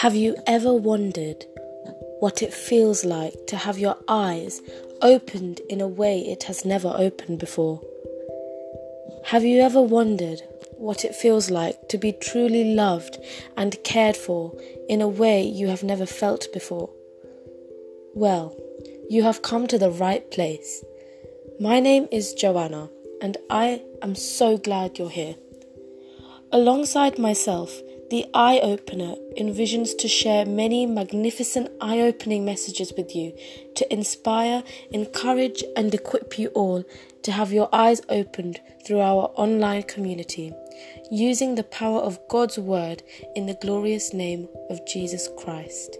Have you ever wondered what it feels like to have your eyes opened in a way it has never opened before? Have you ever wondered what it feels like to be truly loved and cared for in a way you have never felt before? Well, you have come to the right place. My name is Joanna, and I am so glad you're here. Alongside myself, the Eye Opener envisions to share many magnificent eye opening messages with you to inspire, encourage, and equip you all to have your eyes opened through our online community, using the power of God's Word in the glorious name of Jesus Christ.